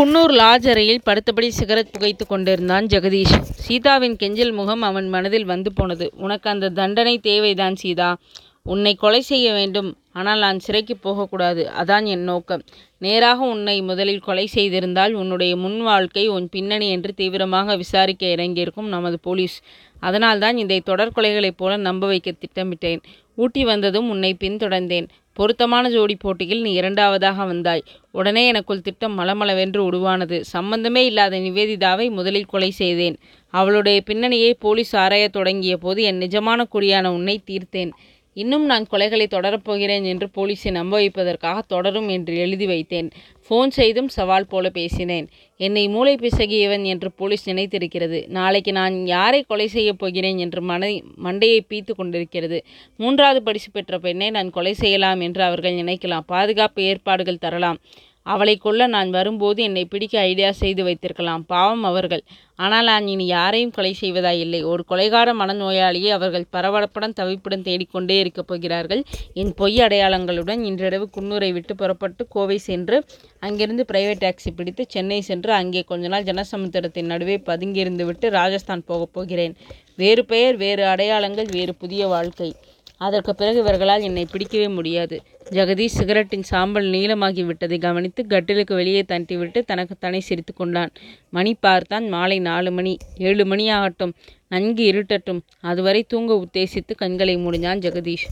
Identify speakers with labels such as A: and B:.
A: Coonoor lodge அறையில் படுத்தபடி cigarette புகைத்து கொண்டிருந்தான் ஜெகதீஷ். சீதாவின் கெஞ்சல் முகம் அவன் மனதில் வந்து போனது. உனக்கு அந்த தண்டனை தேவைதான் சீதா. உன்னை கொலை செய்ய வேண்டும். ஆனால் நான் சிறைக்கு போகக்கூடாது. அதான் என் நோக்கம். நேராக உன்னை முதலில் கொலை செய்திருந்தால் உன்னுடைய முன் வாழ்க்கை உன் பின்னணி என்று தீவிரமாக விசாரிக்க இறங்கியிருக்கும் நமது போலீஸ். அதனால்தான் இதை தொடர்கொலைகளைப் போல நம்ப வைக்க திட்டமிட்டேன். ஊட்டி வந்ததும் உன்னை பின்தொடர்ந்தேன். பொருத்தமான ஜோடி போட்டியில் நீ இரண்டாவதாக வந்தாய். உடனே எனக்குள் திட்டம் மளமளவென்று உருவானது. சம்பந்தமே இல்லாத நிவேதிதாவை முதலில் கொலை செய்தேன். அவளுடைய பின்னணியை போலீஸ் ஆராயத் தொடங்கிய போது என் நிஜமான குறியான உன்னை தீர்த்தேன். இன்னும் நான் கொலைகளை தொடரப்போகிறேன் என்று போலீஸை நம்ப வைப்பதற்காக தொடரும் என்று எழுதி வைத்தேன். ஃபோன் செய்தும் சவால் போல பேசினேன். என்னை மூளை பிசகியவன் என்று போலீஸ் நினைத்திருக்கிறது. நாளைக்கு நான் யாரை கொலை செய்யப் போகிறேன் என்று மனை மண்டையை பீத்து கொண்டிருக்கிறது. மூன்றாவது படிசு பெற்ற பெண்ணை நான் கொலை செய்யலாம் என்று அவர்கள் நினைக்கலாம். பாதுகாப்பு ஏற்பாடுகள் தரலாம். அவளை கொல்ல நான் வரும்போது என்னை பிடிக்க ஐடியா செய்து வைத்திருக்கலாம். பாவம் அவர்கள். ஆனால் நான் இனி யாரையும் கொலை செய்வதாய் இல்லை. ஒரு கொலைகார மனநோயாளியை அவர்கள் பரபரப்புடன் தவிப்புடன் தேடிக்கொண்டே இருக்கப் போகிறார்கள். என் பொய் அடையாளங்களுடன் இன்றிரவு குன்னூரை விட்டு புறப்பட்டு கோவை சென்று அங்கிருந்து பிரைவேட் டாக்ஸி பிடித்து சென்னை சென்று அங்கே கொஞ்ச நாள் ஜனசமுத்திரத்தின் நடுவே பதுங்கியிருந்து விட்டு ராஜஸ்தான் போகப் போகிறேன். வேறு பெயர் வேறு அடையாளங்கள் வேறு புதிய வாழ்க்கை. அதற்கு பிறகு இவர்களால் என்னை பிடிக்கவே முடியாது. ஜெகதீஷ் சிகரெட்டின் சாம்பல் நீளமாகி விட்டதை கவனித்து கட்டிலுக்கு வெளியே தட்டிவிட்டு தனக்கு தனி சிரித்து கொண்டான். மணி பார்த்தான். மாலை நாலு மணி. ஏழு மணி ஆகட்டும். நன்கு இருட்டட்டும். அதுவரை தூங்க உத்தேசித்து கண்களை முடிஞ்சான் ஜெகதீஷ்.